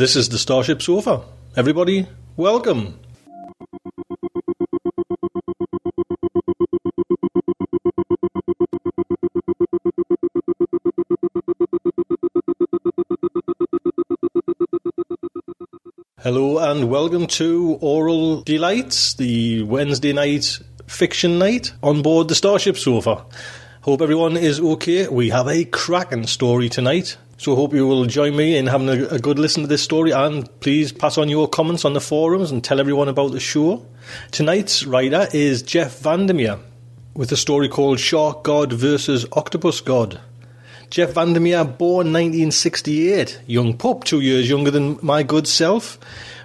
This is the Starship Sofa. Everybody, welcome. Hello and welcome to Aural Delights, the Wednesday night fiction night on board the Starship Sofa. Hope everyone is okay. We have a cracking story tonight. So I hope you will join me in having a, a, good listen to this story and please pass on your comments on the forums and tell everyone about the show. Tonight's writer is Jeff Vandermeer with a story called Shark God versus Octopus God. Jeff Vandermeer, born 1968, young pup, two years younger than my good self,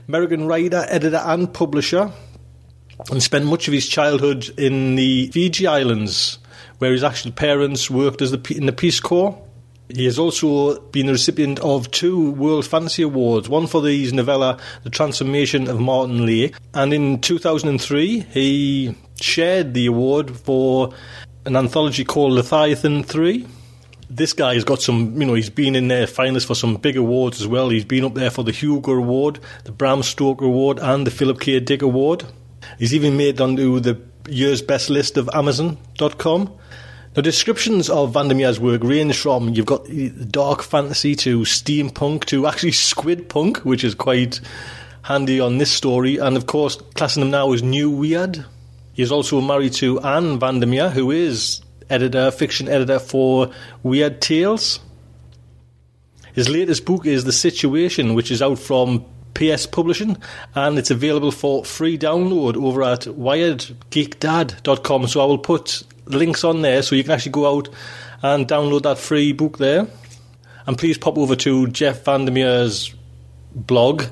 American writer, editor and publisher, and spent much of his childhood in the Fiji Islands, where his actual parents worked as the, in the Peace Corps. He has also been the recipient of two World Fantasy Awards, one for his novella The Transformation of Martin Lake, and in 2003 he shared the award for an anthology called Leviathan 3. This guy has got some, you know, he's been in there finalists for some big awards as well. He's been up there for the Hugo Award, the Bram Stoker Award, and the Philip K. Dick Award. He's even made onto the year's best list of Amazon.com. The descriptions of Vandermeer's work range from you've got dark fantasy to steampunk to actually squid punk, which is quite handy on this story, and of course, classing him now as new weird. He is also married to Ann Vandermeer, who is editor, fiction editor for Weird Tales. His latest book is The Situation, which is out from PS Publishing, and it's available for free download over at wiredgeekdad.com. So I will put links on there so you can actually go out and download that free book there. And please pop over to Jeff Vandermeer's blog,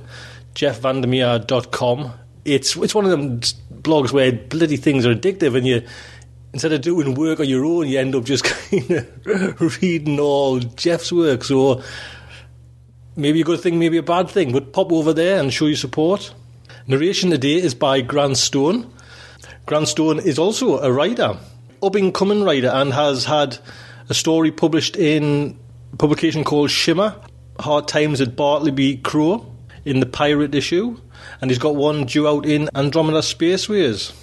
jeffvandermeer.com. It's it's one of them blogs where bloody things are addictive, and you instead of doing work on your own, you end up just kind of reading all Jeff's work. So maybe a good thing, maybe a bad thing, but pop over there and show your support. Narration today is by Grant Stone. Grant Stone is also a writer, up and coming writer, and has had a story published in a publication called Shimmer Hard Times at Bartleby Crow in the pirate issue, and he's got one due out in Andromeda Spaceways.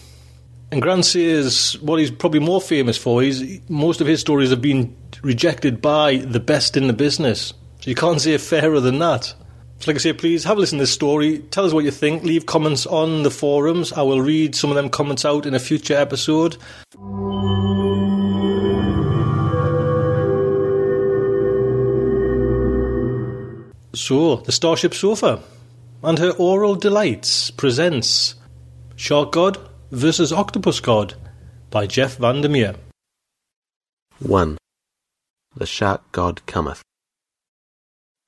And Grant says what he's probably more famous for is most of his stories have been rejected by the best in the business. So you can't say fairer than that. So like I say, please have a listen to this story. Tell us what you think. Leave comments on the forums. I will read some of them comments out in a future episode. So, the Starship Sofa and her Aural Delights presents Shark God versus Octopus God by Jeff Vandermeer. 1. The Shark God Cometh.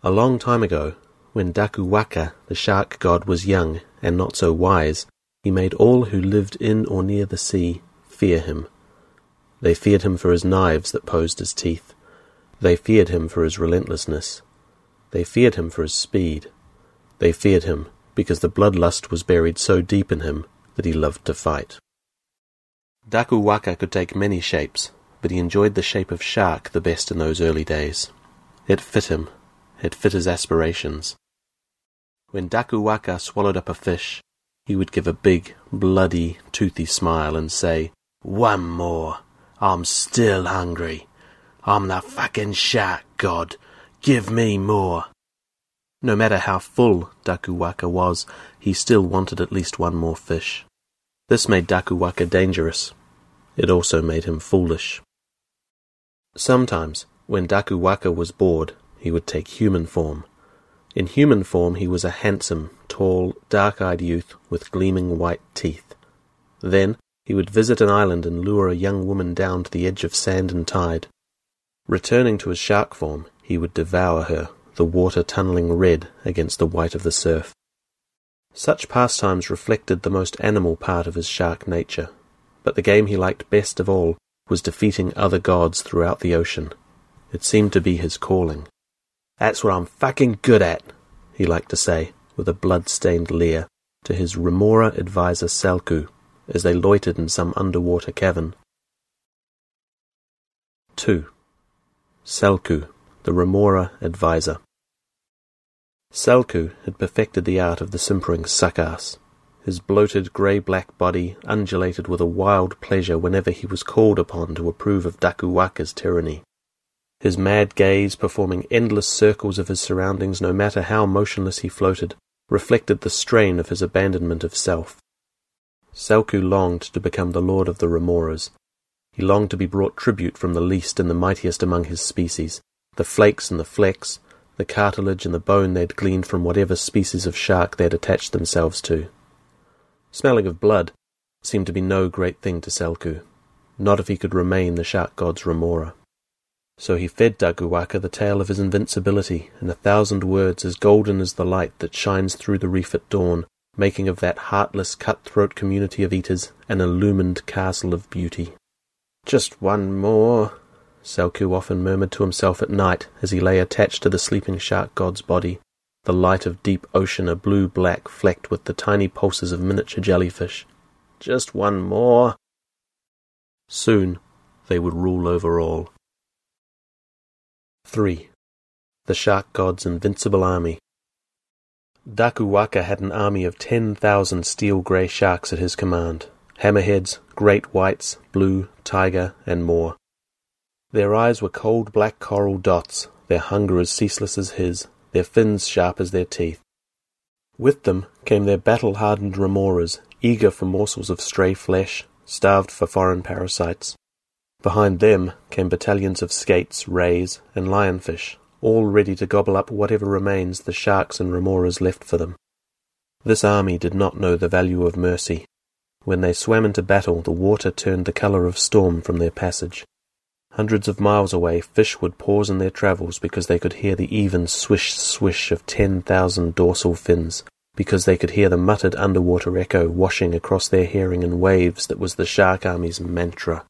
A long time ago, when Dakuwaka, the shark god, was young and not so wise, he made all who lived in or near the sea fear him. They feared him for his knives that posed as teeth. They feared him for his relentlessness. They feared him for his speed. They feared him because the bloodlust was buried so deep in him that he loved to fight. Dakuwaka could take many shapes, but he enjoyed the shape of shark the best in those early days. It fit him. It fit his aspirations. When Dakuwaka swallowed up a fish, he would give a big, bloody, toothy smile and say, One more. I'm still hungry. I'm the fucking shark god. Give me more. No matter how full Dakuwaka was, he still wanted at least one more fish. This made Dakuwaka dangerous. It also made him foolish. Sometimes, when Dakuwaka was bored, he would take human form. In human form he was a handsome, tall, dark-eyed youth with gleaming white teeth. Then he would visit an island and lure a young woman down to the edge of sand and tide. Returning to his shark form, he would devour her, the water tunneling red against the white of the surf. Such pastimes reflected the most animal part of his shark nature, but the game he liked best of all was defeating other gods throughout the ocean. It seemed to be his calling. That's what I'm fucking good at, he liked to say, with a blood-stained leer, to his Remora adviser Selku, as they loitered in some underwater cavern. 2. Selku, the Remora adviser. Selku had perfected the art of the simpering suck-ass. His bloated grey-black body undulated with a wild pleasure whenever he was called upon to approve of Dakuwaka's tyranny. His mad gaze, performing endless circles of his surroundings no matter how motionless he floated, reflected the strain of his abandonment of self. Selku longed to become the lord of the Remoras. He longed to be brought tribute from the least and the mightiest among his species, the flakes and the flecks, the cartilage and the bone they'd gleaned from whatever species of shark they'd attached themselves to. Smelling of blood seemed to be no great thing to Selku, not if he could remain the shark god's remora. So he fed Dakuwaka the tale of his invincibility in a thousand words as golden as the light that shines through the reef at dawn, making of that heartless, cut-throat community of eaters an illumined castle of beauty. Just one more, Selku often murmured to himself at night as he lay attached to the sleeping shark god's body, the light of deep ocean a blue-black flecked with the tiny pulses of miniature jellyfish. Just one more. Soon they would rule over all. 3. The Shark God's Invincible Army Dakuwaka had an army of ten thousand steel-grey sharks at his command, hammerheads, great whites, blue, tiger, and more. Their eyes were cold black coral dots, their hunger as ceaseless as his, their fins sharp as their teeth. With them came their battle-hardened remoras, eager for morsels of stray flesh, starved for foreign parasites. Behind them came battalions of skates, rays, and lionfish, all ready to gobble up whatever remains the sharks and remoras left for them. This army did not know the value of mercy. When they swam into battle, the water turned the colour of storm from their passage. Hundreds of miles away, fish would pause in their travels because they could hear the even swish swish of ten thousand dorsal fins, because they could hear the muttered underwater echo washing across their hearing in waves that was the shark army's mantra.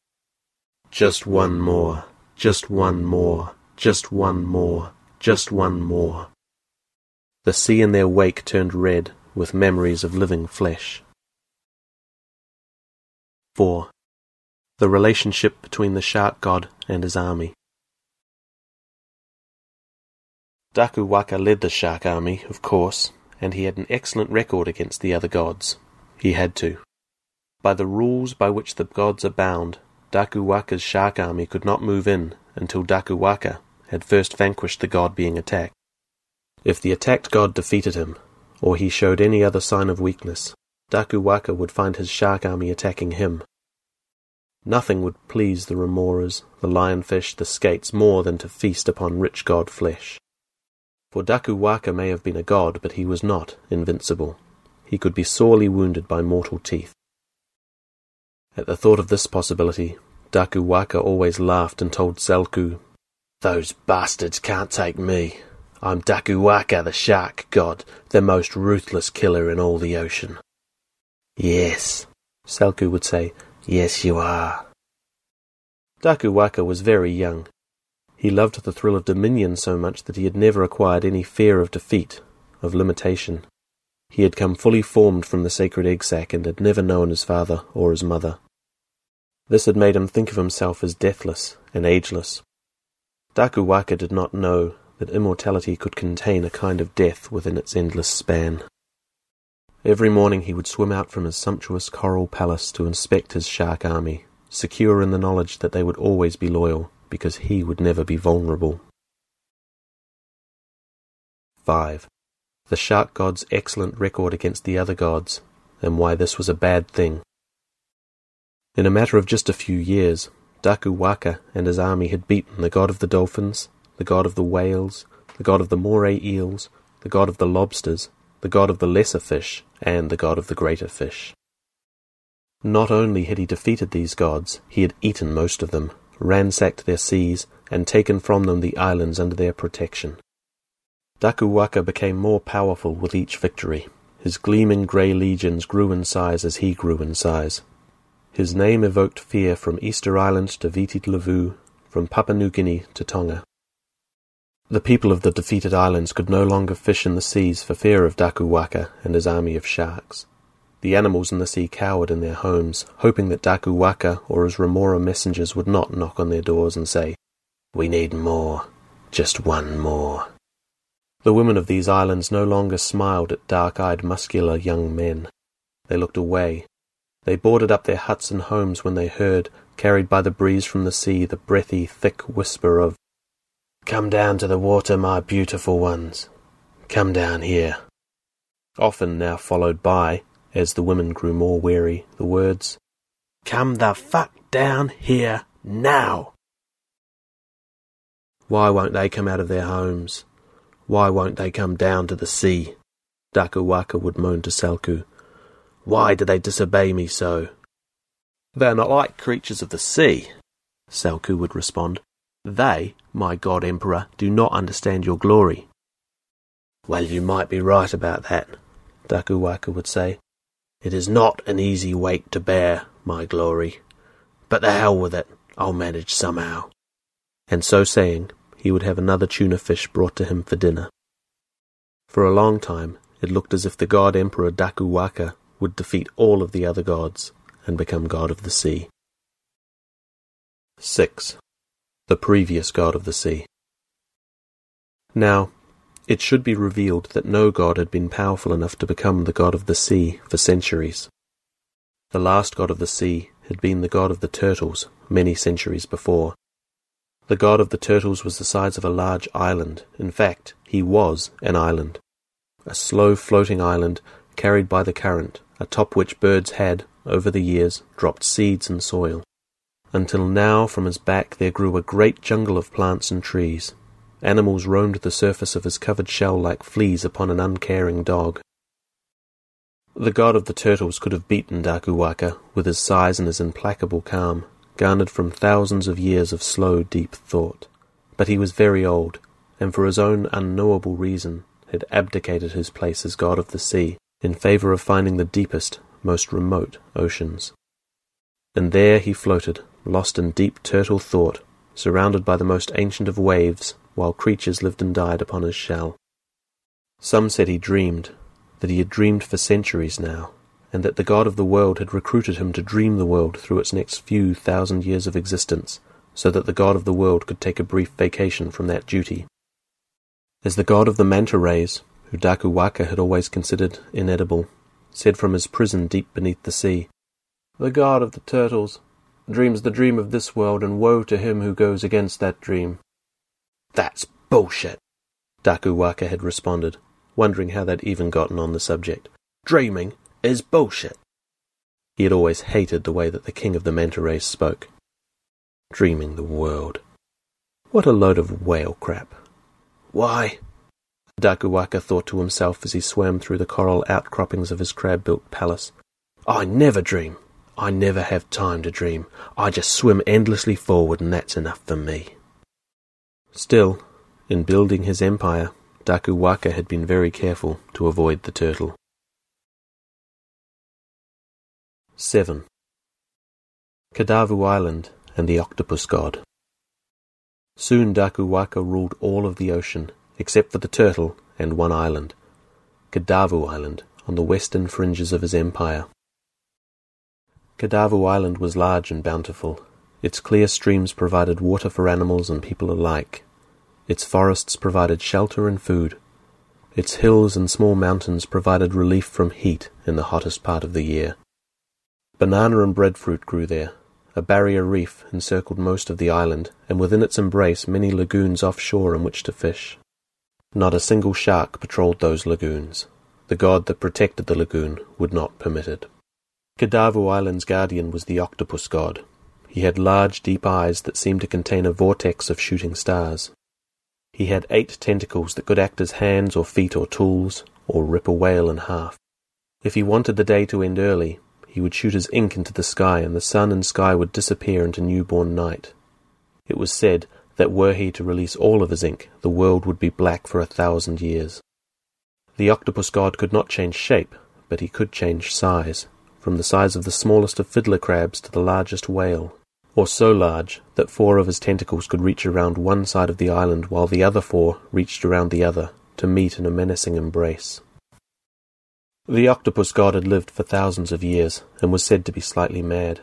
Just one more, just one more, just one more, just one more. The sea in their wake turned red with memories of living flesh. 4 the relationship between the shark god and his army. Dakuwaka led the shark army, of course, and he had an excellent record against the other gods. He had to. By the rules by which the gods are bound, Dakuwaka's shark army could not move in until Dakuwaka had first vanquished the god being attacked. If the attacked god defeated him, or he showed any other sign of weakness, Dakuwaka would find his shark army attacking him Nothing would please the remoras, the lionfish, the skates more than to feast upon rich god flesh. For Dakuwaka may have been a god, but he was not invincible. He could be sorely wounded by mortal teeth. At the thought of this possibility, Dakuwaka always laughed and told Selku, Those bastards can't take me. I'm Dakuwaka, the shark god, the most ruthless killer in all the ocean. Yes, Selku would say, yes you are. Dakuwaka was very young. He loved the thrill of dominion so much that he had never acquired any fear of defeat, of limitation. He had come fully formed from the sacred egg sac and had never known his father or his mother. This had made him think of himself as deathless and ageless. Dakuwaka did not know that immortality could contain a kind of death within its endless span. Every morning he would swim out from his sumptuous coral palace to inspect his shark army, secure in the knowledge that they would always be loyal, because he would never be vulnerable. 5. The shark god's excellent record against the other gods, and why this was a bad thing. In a matter of just a few years, Dakuwaka and his army had beaten the god of the dolphins, the god of the whales, the god of the moray eels, the god of the lobsters, the god of the lesser fish, and the god of the greater fish. Not only had he defeated these gods, he had eaten most of them, ransacked their seas, and taken from them the islands under their protection. Dakuwaka became more powerful with each victory. His gleaming grey legions grew in size as he grew in size. His name evoked fear from Easter Island to Viti Levu, from Papua New Guinea to Tonga. The people of the defeated islands could no longer fish in the seas for fear of Dakuwaka and his army of sharks. The animals in the sea cowered in their homes, hoping that Dakuwaka or his remora messengers would not knock on their doors and say, We need more, just one more. The women of these islands no longer smiled at dark-eyed, muscular young men. They looked away, they boarded up their huts and homes when they heard, carried by the breeze from the sea, the breathy, thick whisper of, Come down to the water, my beautiful ones. Come down here. Often now followed by, as the women grew more weary, the words, Come the fuck down here now. Why won't they come out of their homes? Why won't they come down to the sea? Dakuwaka would moan to Selku, why do they disobey me so? They are not like creatures of the sea, Selku would respond. They, my god emperor, do not understand your glory. Well, you might be right about that, Dakuwaka would say. It is not an easy weight to bear, my glory. But the hell with it, I'll manage somehow. And so saying, he would have another tuna fish brought to him for dinner. For a long time, it looked as if the god emperor Dakuwaka would defeat all of the other gods and become god of the sea. 6. The previous god of the sea. Now, it should be revealed that no god had been powerful enough to become the god of the sea for centuries. The last god of the sea had been the god of the turtles many centuries before. The god of the turtles was the size of a large island. In fact, he was an island. A slow floating island carried by the current atop which birds had, over the years, dropped seeds and soil, until now from his back there grew a great jungle of plants and trees. Animals roamed the surface of his covered shell like fleas upon an uncaring dog. The god of the turtles could have beaten Dakuwaka with his size and his implacable calm, garnered from thousands of years of slow, deep thought. But he was very old, and for his own unknowable reason had abdicated his place as god of the sea in favor of finding the deepest, most remote oceans. And there he floated, lost in deep turtle thought, surrounded by the most ancient of waves, while creatures lived and died upon his shell. Some said he dreamed, that he had dreamed for centuries now, and that the God of the world had recruited him to dream the world through its next few thousand years of existence, so that the God of the world could take a brief vacation from that duty. As the God of the manta rays, who Dakuwaka had always considered inedible, said from his prison deep beneath the sea, The god of the turtles dreams the dream of this world, and woe to him who goes against that dream. That's bullshit, Dakuwaka had responded, wondering how they'd even gotten on the subject. Dreaming is bullshit. He had always hated the way that the king of the manta rays spoke. Dreaming the world. What a load of whale crap. Why, Dakuwaka thought to himself as he swam through the coral outcroppings of his crab-built palace. I never dream. I never have time to dream. I just swim endlessly forward and that's enough for me. Still, in building his empire, Dakuwaka had been very careful to avoid the turtle. 7. Kadavu Island and the Octopus God. Soon Dakuwaka ruled all of the ocean, except for the turtle and one island, Kadavu Island, on the western fringes of his empire. Kadavu Island was large and bountiful. Its clear streams provided water for animals and people alike. Its forests provided shelter and food. Its hills and small mountains provided relief from heat in the hottest part of the year. Banana and breadfruit grew there. A barrier reef encircled most of the island, and within its embrace many lagoons offshore in which to fish. Not a single shark patrolled those lagoons. The god that protected the lagoon would not permit it. Kadavu Island's guardian was the octopus god. He had large, deep eyes that seemed to contain a vortex of shooting stars. He had eight tentacles that could act as hands or feet or tools, or rip a whale in half. If he wanted the day to end early, he would shoot his ink into the sky, and the sun and sky would disappear into newborn night. It was said that were he to release all of his ink, the world would be black for a thousand years. The octopus god could not change shape, but he could change size, from the size of the smallest of fiddler crabs to the largest whale, or so large that four of his tentacles could reach around one side of the island while the other four reached around the other to meet in a menacing embrace. The octopus god had lived for thousands of years and was said to be slightly mad.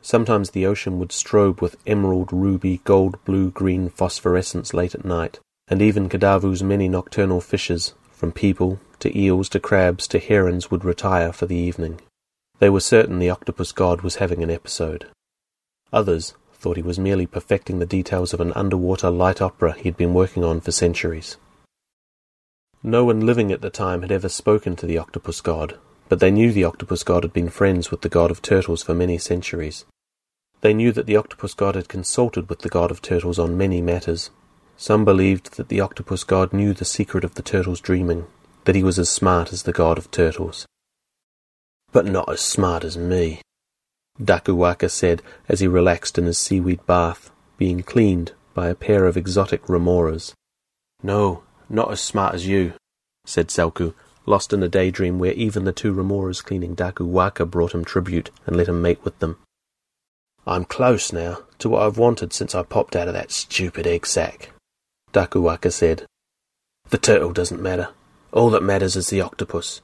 Sometimes the ocean would strobe with emerald, ruby, gold, blue, green phosphorescence late at night, and even Kadavu's many nocturnal fishes, from people to eels to crabs to herons, would retire for the evening. They were certain the octopus god was having an episode. Others thought he was merely perfecting the details of an underwater light opera he had been working on for centuries. No one living at the time had ever spoken to the octopus god, but they knew the octopus god had been friends with the god of turtles for many centuries. They knew that the octopus god had consulted with the god of turtles on many matters. Some believed that the octopus god knew the secret of the turtles' dreaming, that he was as smart as the god of turtles but not as smart as me, Dakuwaka said as he relaxed in his seaweed bath, being cleaned by a pair of exotic remoras. No, not as smart as you, said Selku, lost in a daydream where even the two remoras cleaning Dakuwaka brought him tribute and let him mate with them. I'm close now to what I've wanted since I popped out of that stupid egg sac, Dakuwaka said. The turtle doesn't matter. All that matters is the octopus.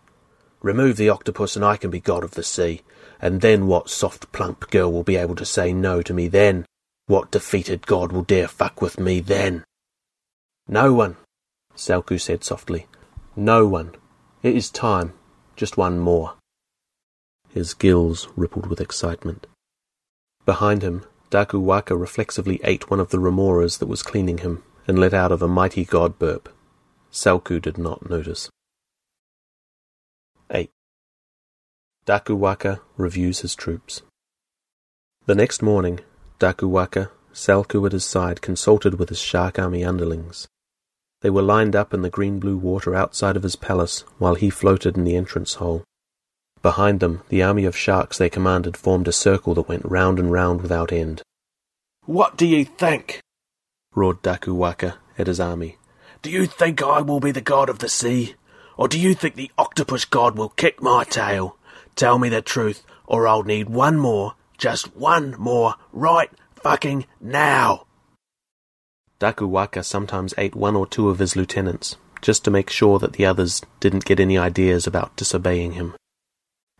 Remove the octopus and I can be god of the sea. And then what soft plump girl will be able to say no to me then? What defeated god will dare fuck with me then? No one, Selku said softly. No one. It is time. Just one more. His gills rippled with excitement. Behind him, Dakuwaka reflexively ate one of the remoras that was cleaning him and let out of a mighty god burp. Selku did not notice. 8. Dakuwaka reviews his troops. The next morning, Dakuwaka, Selku at his side, consulted with his shark army underlings. They were lined up in the green-blue water outside of his palace, while he floated in the entrance hole. Behind them, the army of sharks they commanded formed a circle that went round and round without end. What do you think? roared Dakuwaka at his army. Do you think I will be the god of the sea? Or do you think the octopus god will kick my tail? Tell me the truth, or I'll need one more, just one more, right fucking now. Dakuwaka sometimes ate one or two of his lieutenants, just to make sure that the others didn't get any ideas about disobeying him.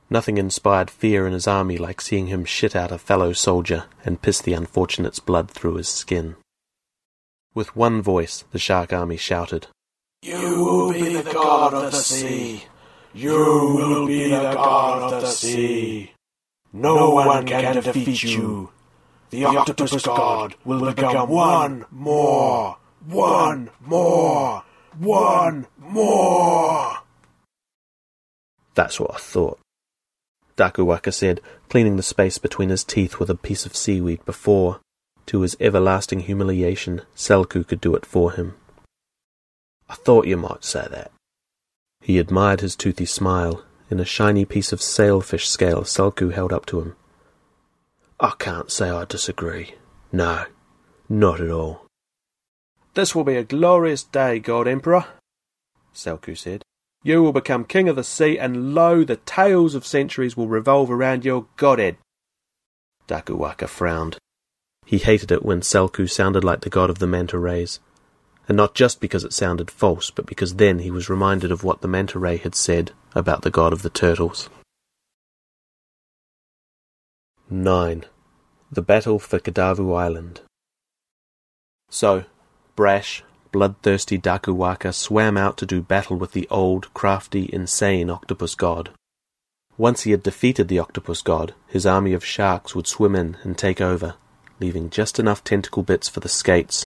Nothing inspired fear in his army like seeing him shit out a fellow soldier and piss the unfortunate's blood through his skin. With one voice, the shark army shouted, you will be the god of the sea. You will be the god of the sea. No one can defeat you. The octopus god will become one more, one more, one more. That's what I thought. Dakuwaka said, cleaning the space between his teeth with a piece of seaweed before, to his everlasting humiliation, Selku could do it for him. I thought you might say that. He admired his toothy smile in a shiny piece of sailfish scale Selku held up to him. I can't say I disagree. No, not at all. This will be a glorious day, God Emperor, Selku said. You will become king of the sea, and lo, the tales of centuries will revolve around your godhead. Dakuwaka frowned. He hated it when Selku sounded like the god of the manta rays. And not just because it sounded false, but because then he was reminded of what the manta ray had said about the god of the turtles. 9. The Battle for Kadavu Island. So, brash, bloodthirsty Dakuwaka swam out to do battle with the old, crafty, insane octopus god. Once he had defeated the octopus god, his army of sharks would swim in and take over, leaving just enough tentacle bits for the skates.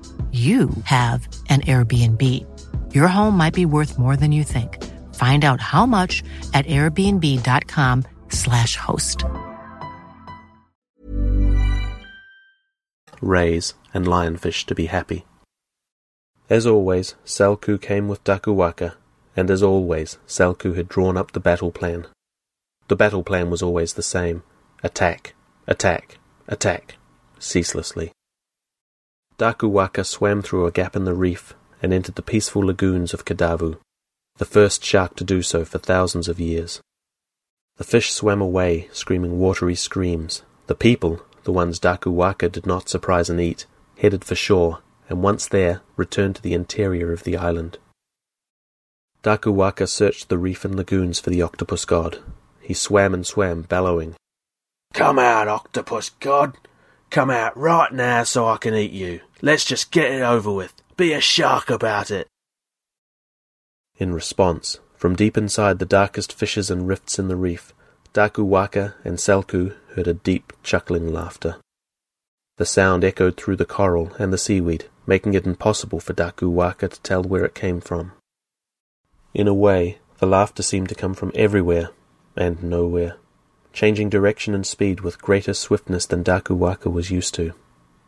you have an Airbnb. Your home might be worth more than you think. Find out how much at airbnb.com/slash host. Rays and lionfish to be happy. As always, Selku came with Dakuwaka, and as always, Selku had drawn up the battle plan. The battle plan was always the same attack, attack, attack, ceaselessly. Dakuwaka swam through a gap in the reef and entered the peaceful lagoons of Kadavu, the first shark to do so for thousands of years. The fish swam away, screaming watery screams. The people, the ones Dakuwaka did not surprise and eat, headed for shore, and once there, returned to the interior of the island. Dakuwaka searched the reef and lagoons for the octopus god. He swam and swam, bellowing. Come out, octopus god! Come out right now so I can eat you. Let's just get it over with. Be a shark about it. In response, from deep inside the darkest fissures and rifts in the reef, Dakuwaka and Selku heard a deep, chuckling laughter. The sound echoed through the coral and the seaweed, making it impossible for Dakuwaka to tell where it came from. In a way, the laughter seemed to come from everywhere and nowhere changing direction and speed with greater swiftness than Dakuwaka was used to.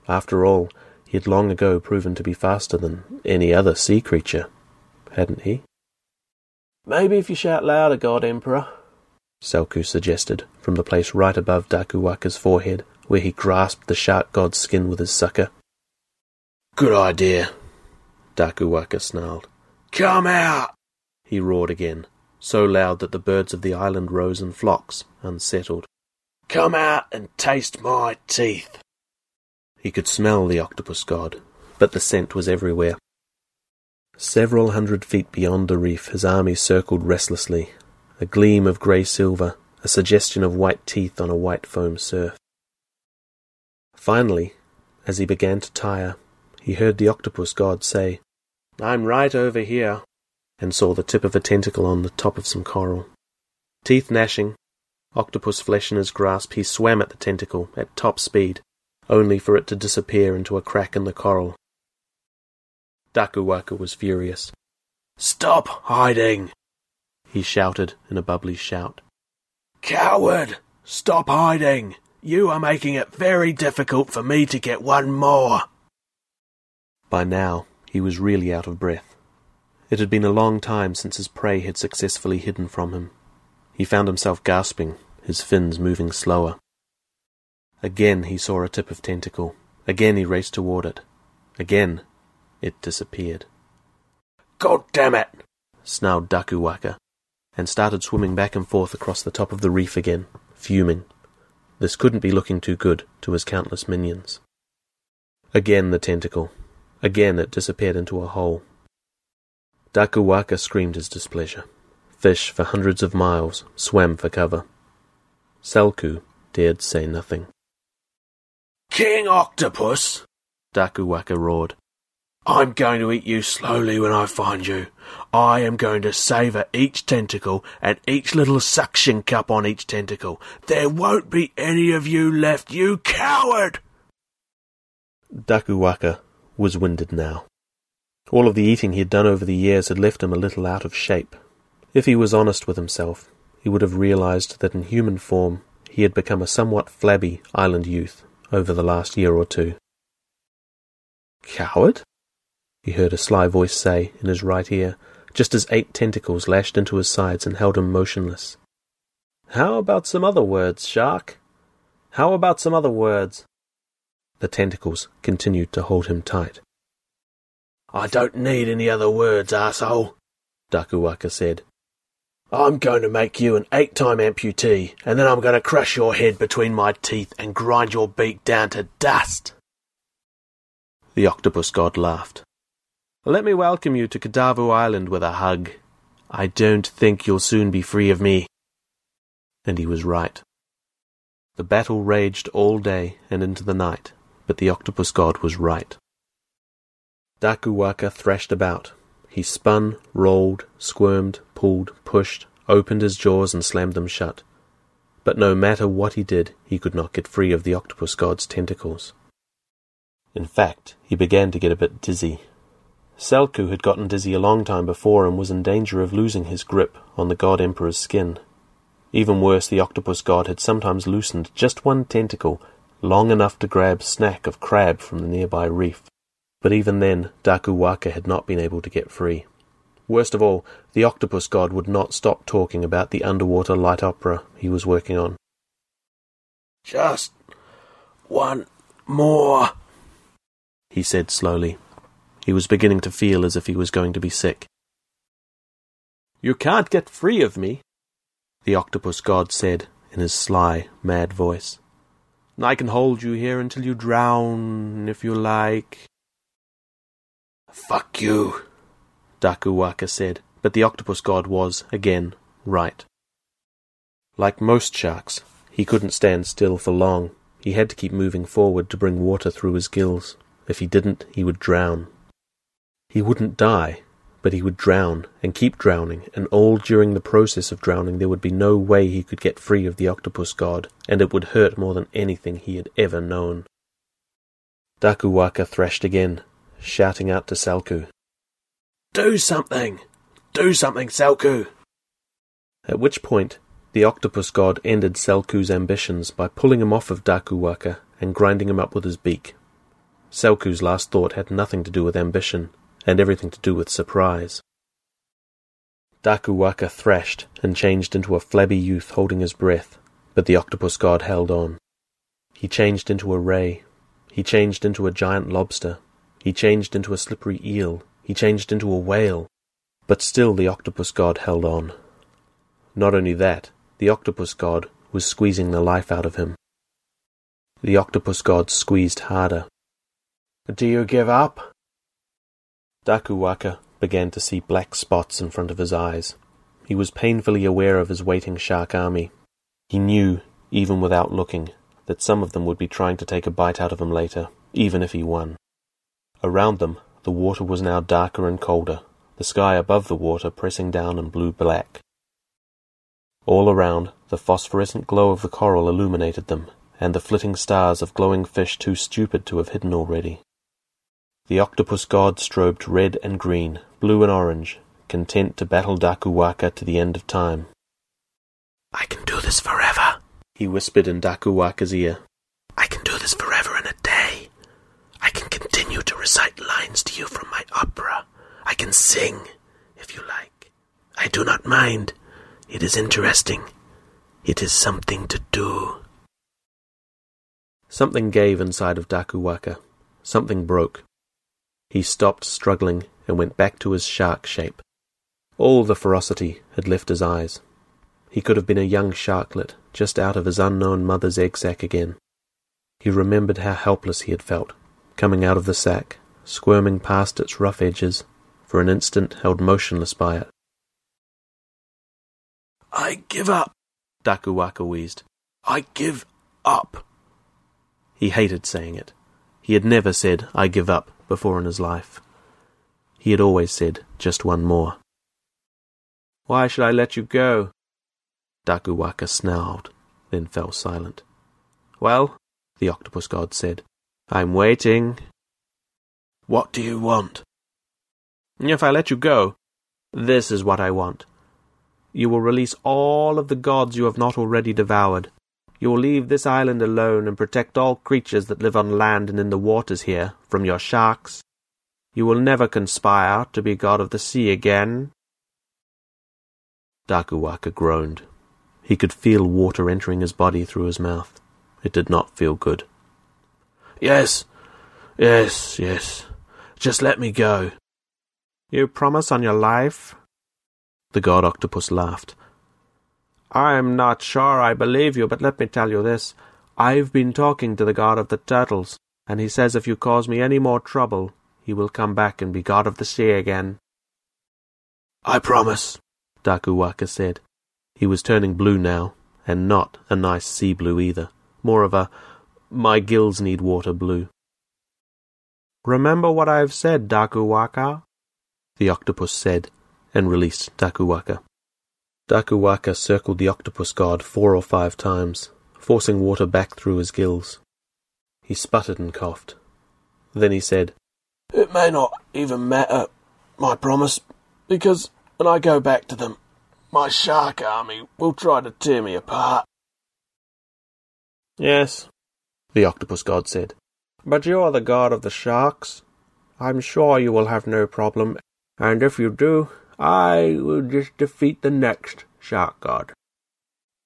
After all, he had long ago proven to be faster than any other sea creature, hadn't he? Maybe if you shout louder, God Emperor, Selku suggested, from the place right above Dakuwaka's forehead, where he grasped the shark god's skin with his sucker. Good idea, Dakuwaka snarled. Come out! He roared again, so loud that the birds of the island rose in flocks, unsettled. Come out and taste my teeth. He could smell the octopus god, but the scent was everywhere. Several hundred feet beyond the reef, his army circled restlessly, a gleam of grey silver, a suggestion of white teeth on a white foam surf. Finally, as he began to tire, he heard the octopus god say, I'm right over here and saw the tip of a tentacle on the top of some coral. Teeth gnashing, octopus flesh in his grasp, he swam at the tentacle at top speed, only for it to disappear into a crack in the coral. Dakuwaka was furious. Stop hiding! he shouted in a bubbly shout. Coward! Stop hiding! You are making it very difficult for me to get one more. By now, He was really out of breath. It had been a long time since his prey had successfully hidden from him. He found himself gasping, his fins moving slower. Again he saw a tip of tentacle. Again he raced toward it. Again it disappeared. God damn it! snarled Dakuwaka, and started swimming back and forth across the top of the reef again, fuming. This couldn't be looking too good to his countless minions. Again the tentacle. Again it disappeared into a hole. Dakuwaka screamed his displeasure. Fish for hundreds of miles swam for cover. Selku dared say nothing. King Octopus! Dakuwaka roared. I'm going to eat you slowly when I find you. I am going to savour each tentacle and each little suction cup on each tentacle. There won't be any of you left, you coward! Dakuwaka was winded now. All of the eating he had done over the years had left him a little out of shape. If he was honest with himself, he would have realized that in human form he had become a somewhat flabby island youth over the last year or two. Coward? he heard a sly voice say in his right ear, just as eight tentacles lashed into his sides and held him motionless. How about some other words, Shark? How about some other words? The tentacles continued to hold him tight. I don't need any other words, asshole, Dakuwaka said. I'm going to make you an eight time amputee, and then I'm going to crush your head between my teeth and grind your beak down to dust. The octopus god laughed. Let me welcome you to Kadavu Island with a hug. I don't think you'll soon be free of me. And he was right. The battle raged all day and into the night, but the octopus god was right. Dakuwaka thrashed about. He spun, rolled, squirmed, pulled, pushed, opened his jaws and slammed them shut. But no matter what he did, he could not get free of the octopus god's tentacles. In fact, he began to get a bit dizzy Selku had gotten dizzy a long time before and was in danger of losing his grip on the God Emperor's skin. Even worse, the octopus god had sometimes loosened just one tentacle, long enough to grab snack of crab from the nearby reef. But even then, Dakuwaka had not been able to get free. Worst of all, the octopus god would not stop talking about the underwater light opera he was working on. Just one more, he said slowly. He was beginning to feel as if he was going to be sick. You can't get free of me, the octopus god said in his sly, mad voice. I can hold you here until you drown, if you like. Fuck you, Dakuwaka said, but the octopus god was, again, right. Like most sharks, he couldn't stand still for long. He had to keep moving forward to bring water through his gills. If he didn't, he would drown. He wouldn't die, but he would drown and keep drowning, and all during the process of drowning there would be no way he could get free of the octopus god, and it would hurt more than anything he had ever known. Dakuwaka thrashed again, shouting out to Selku. Do something! Do something, Selku! At which point, the octopus god ended Selku's ambitions by pulling him off of Dakuwaka and grinding him up with his beak. Selku's last thought had nothing to do with ambition, and everything to do with surprise. Dakuwaka thrashed and changed into a flabby youth holding his breath, but the octopus god held on. He changed into a ray. He changed into a giant lobster. He changed into a slippery eel. He changed into a whale. But still the octopus god held on. Not only that, the octopus god was squeezing the life out of him. The octopus god squeezed harder. Do you give up? Dakuwaka began to see black spots in front of his eyes. He was painfully aware of his waiting shark army. He knew, even without looking, that some of them would be trying to take a bite out of him later, even if he won. Around them, the water was now darker and colder, the sky above the water pressing down in blue black. All around, the phosphorescent glow of the coral illuminated them, and the flitting stars of glowing fish too stupid to have hidden already. The octopus god strobed red and green, blue and orange, content to battle Dakuwaka to the end of time. I can do this forever, he whispered in Dakuwaka's ear. I can do this forever and a day. I can continue to recite lines to you from my opera. I can sing, if you like. I do not mind. It is interesting. It is something to do. Something gave inside of Dakuwaka. Something broke. He stopped struggling and went back to his shark shape. All the ferocity had left his eyes. He could have been a young sharklet, just out of his unknown mother's egg sac again. He remembered how helpless he had felt, coming out of the sack, squirming past its rough edges, for an instant held motionless by it. I give up, Dakuwaka wheezed. I give up. He hated saying it. He had never said, I give up, before in his life. He had always said, just one more. Why should I let you go? Dakuwaka snarled, then fell silent. Well, the octopus god said, I'm waiting. What do you want? If I let you go, this is what I want. You will release all of the gods you have not already devoured. You will leave this island alone and protect all creatures that live on land and in the waters here from your sharks. You will never conspire to be god of the sea again. Dakuwaka groaned. He could feel water entering his body through his mouth. It did not feel good. Yes, yes, yes. Just let me go. You promise on your life? The god octopus laughed. I'm not sure I believe you, but let me tell you this. I've been talking to the god of the turtles, and he says if you cause me any more trouble, he will come back and be god of the sea again. I promise, Dakuwaka said. He was turning blue now, and not a nice sea blue either, more of a my gills need water blue. Remember what I have said, Dakuwaka? The octopus said, and released Dakuwaka. Daku Waka circled the octopus god four or five times, forcing water back through his gills. He sputtered and coughed. Then he said, It may not even matter, my promise, because when I go back to them, my shark army will try to tear me apart. Yes, the octopus god said. But you are the god of the sharks. I'm sure you will have no problem, and if you do, I will just defeat the next shark god.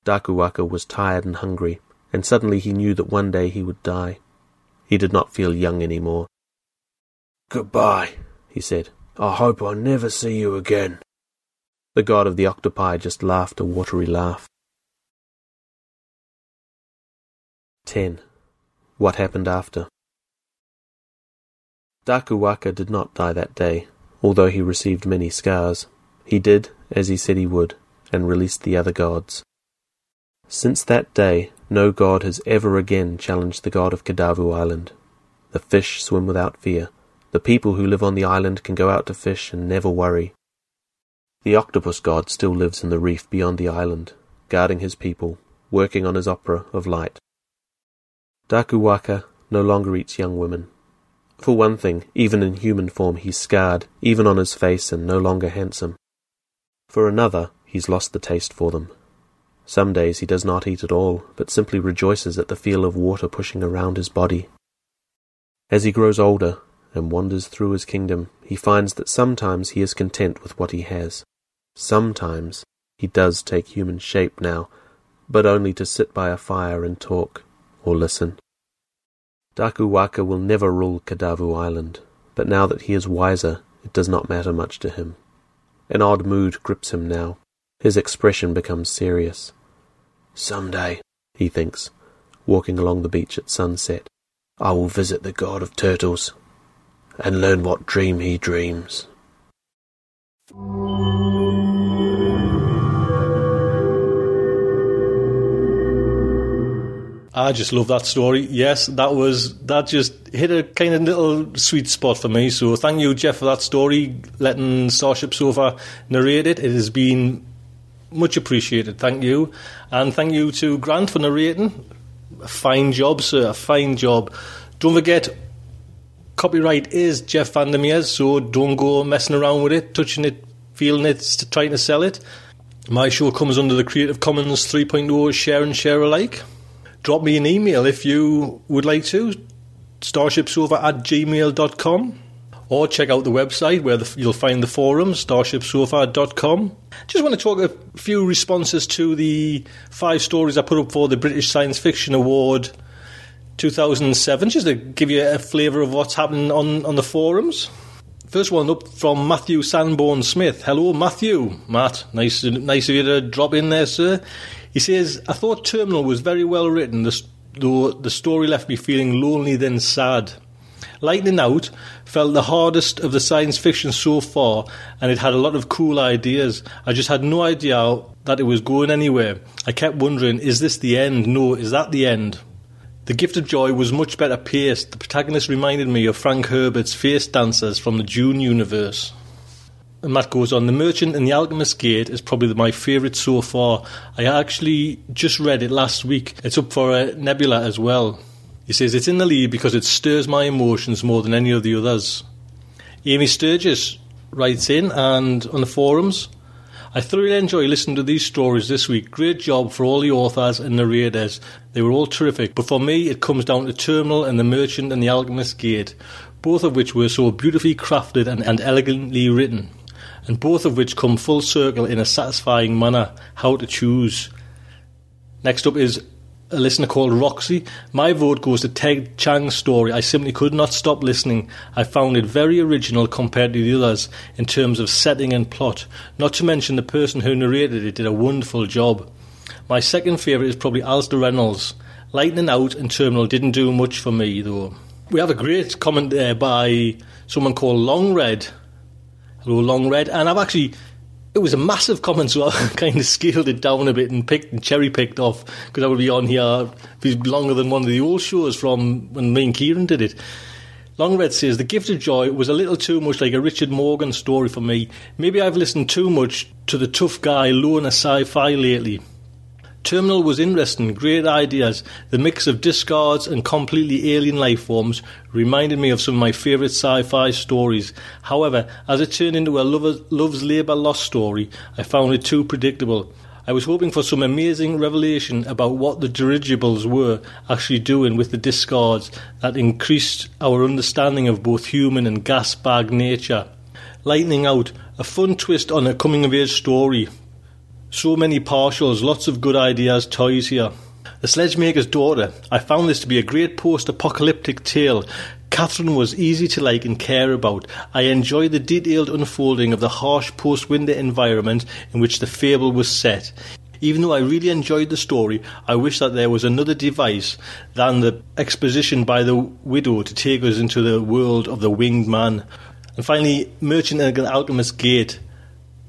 Dakuwaka was tired and hungry, and suddenly he knew that one day he would die. He did not feel young any more. Goodbye, he said. I hope I never see you again. The god of the octopi just laughed a watery laugh. 10. What happened after? Dakuwaka did not die that day, although he received many scars. He did, as he said he would, and released the other gods. Since that day, no god has ever again challenged the god of Kadavu Island. The fish swim without fear. The people who live on the island can go out to fish and never worry. The octopus god still lives in the reef beyond the island, guarding his people, working on his opera of light. Dakuwaka no longer eats young women. For one thing, even in human form he's scarred, even on his face, and no longer handsome. For another, he's lost the taste for them. Some days he does not eat at all, but simply rejoices at the feel of water pushing around his body. As he grows older and wanders through his kingdom, he finds that sometimes he is content with what he has. Sometimes he does take human shape now, but only to sit by a fire and talk or listen. Dakuwaka will never rule Kadavu Island, but now that he is wiser, it does not matter much to him. An odd mood grips him now. His expression becomes serious. Some day, he thinks, walking along the beach at sunset, I will visit the god of turtles and learn what dream he dreams. I just love that story. Yes, that was that just hit a kind of little sweet spot for me. So thank you, Jeff, for that story, letting Starship Sofa narrate it. It has been much appreciated. Thank you, and thank you to Grant for narrating. A fine job, sir. A fine job. Don't forget, copyright is Jeff Van Vandermeer's, so don't go messing around with it, touching it, feeling it, trying to sell it. My show comes under the Creative Commons 3.0 share and share alike drop me an email if you would like to. Starshipsofa at gmail.com. or check out the website where the, you'll find the forum, starshipsofa.com. Just want to talk a few responses to the five stories I put up for the British Science Fiction Award 2007, just to give you a flavour of what's happening on, on the forums. First one up from Matthew Sanborn Smith. Hello, Matthew. Matt, nice, nice of you to drop in there, sir. He says, I thought Terminal was very well written, though the story left me feeling lonely then sad. Lightning Out felt the hardest of the science fiction so far, and it had a lot of cool ideas. I just had no idea that it was going anywhere. I kept wondering, is this the end? No, is that the end? The Gift of Joy was much better paced. The protagonist reminded me of Frank Herbert's Face Dancers from the Dune universe. And Matt goes on, The Merchant and the Alchemist Gate is probably my favourite so far. I actually just read it last week. It's up for a Nebula as well. He says it's in the lead because it stirs my emotions more than any of the others. Amy Sturgis writes in and on the forums, I thoroughly enjoy listening to these stories this week. Great job for all the authors and narrators. They were all terrific. But for me, it comes down to Terminal and The Merchant and The Alchemist Gate, both of which were so beautifully crafted and, and elegantly written, and both of which come full circle in a satisfying manner. How to choose. Next up is a listener called Roxy. My vote goes to Ted Chiang's story. I simply could not stop listening. I found it very original compared to the others in terms of setting and plot. Not to mention the person who narrated it did a wonderful job. My second favourite is probably Alastair Reynolds. Lightning Out and Terminal didn't do much for me though. We have a great comment there by someone called Long Red. Hello, Long Red. And I've actually it was a massive comment, so I kind of scaled it down a bit and picked and cherry picked off because I would be on here longer than one of the old shows from when me and Kieran did it. Longred says the gift of joy was a little too much like a Richard Morgan story for me. Maybe I've listened too much to the tough guy loner sci-fi lately. Terminal was interesting, great ideas. The mix of discards and completely alien life forms reminded me of some of my favourite sci fi stories. However, as it turned into a love's labour lost story, I found it too predictable. I was hoping for some amazing revelation about what the dirigibles were actually doing with the discards that increased our understanding of both human and gas bag nature. Lightning Out, a fun twist on a coming of age story, so many partials, lots of good ideas, toys here. The Sledgemaker's Daughter. I found this to be a great post apocalyptic tale. Catherine was easy to like and care about. I enjoyed the detailed unfolding of the harsh post winter environment in which the fable was set. Even though I really enjoyed the story, I wish that there was another device than the exposition by the widow to take us into the world of the winged man. And finally, Merchant and Alchemist Gate.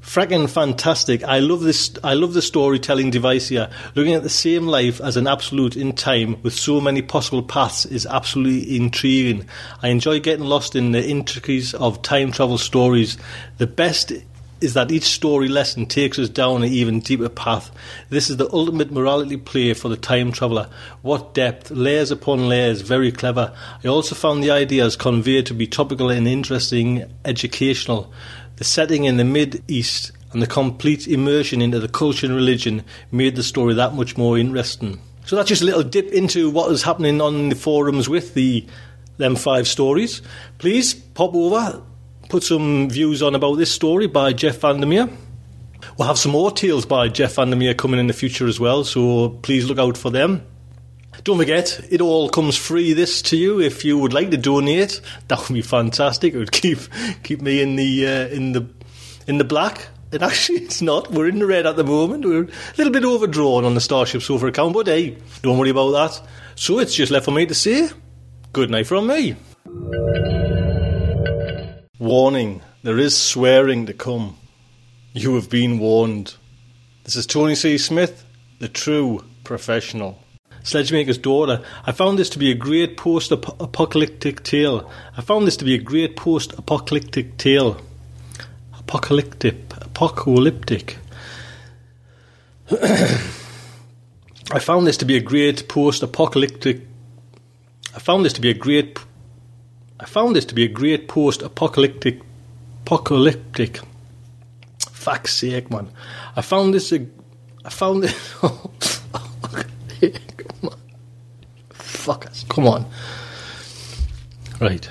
Fracking fantastic. I love this. I love the storytelling device here. Looking at the same life as an absolute in time with so many possible paths is absolutely intriguing. I enjoy getting lost in the intricacies of time travel stories. The best is that each story lesson takes us down an even deeper path. This is the ultimate morality play for the time traveller. What depth, layers upon layers, very clever. I also found the ideas conveyed to be topical and interesting, educational. The setting in the Mid East and the complete immersion into the culture and religion made the story that much more interesting. So that's just a little dip into what is happening on the forums with the them five stories. Please pop over, put some views on about this story by Jeff Vandermeer. We'll have some more tales by Jeff Vandermeer coming in the future as well, so please look out for them. Don't forget, it all comes free this to you. If you would like to donate, that would be fantastic. It would keep keep me in the uh, in the in the black. And actually, it's not. We're in the red at the moment. We're a little bit overdrawn on the Starship Sofa account, but hey, don't worry about that. So it's just left for me to say good night from me. Warning there is swearing to come. You have been warned. This is Tony C. Smith, the true professional. Sledgemaker's Daughter. I found this to be a great post apocalyptic tale. I found this to be a great post apocalyptic tale. Apocalyptic. Apocalyptic. I found this to be a great post apocalyptic. I found this to be a great. I found this to be a great post apocalyptic. Apocalyptic. Fuck's sake, man. I found this a. I found this. Oh, fuckers. Come on. Right.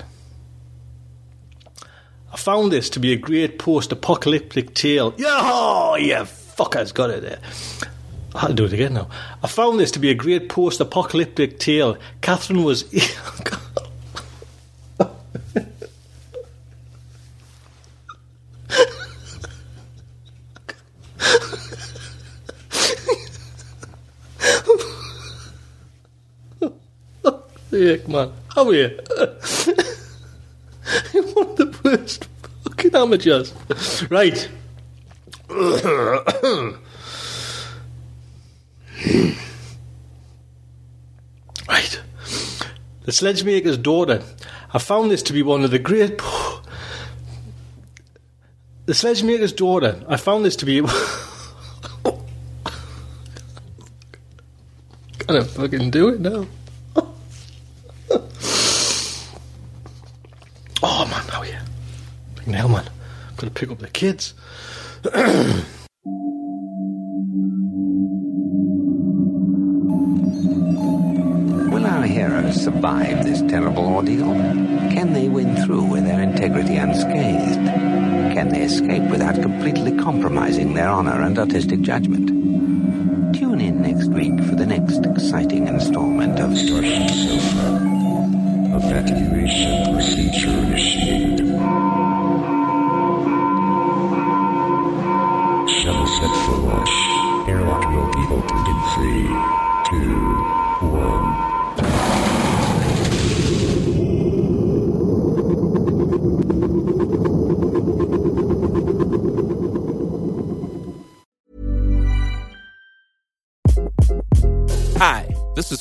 I found this to be a great post-apocalyptic tale. Oh, yeah, fuckers got it there. I'll do it again now. I found this to be a great post-apocalyptic tale. Catherine was. Sick, man. How are you? One of the worst fucking amateurs. Right. right. The sledgemaker's daughter. I found this to be one of the great. The sledgemaker's daughter. I found this to be. Gotta fucking do it now. Oh man, oh yeah. Now man, I'm gonna pick up the kids. Will our heroes survive this terrible ordeal? Can they win through with their integrity unscathed? Can they escape without completely compromising their honor and artistic judgment?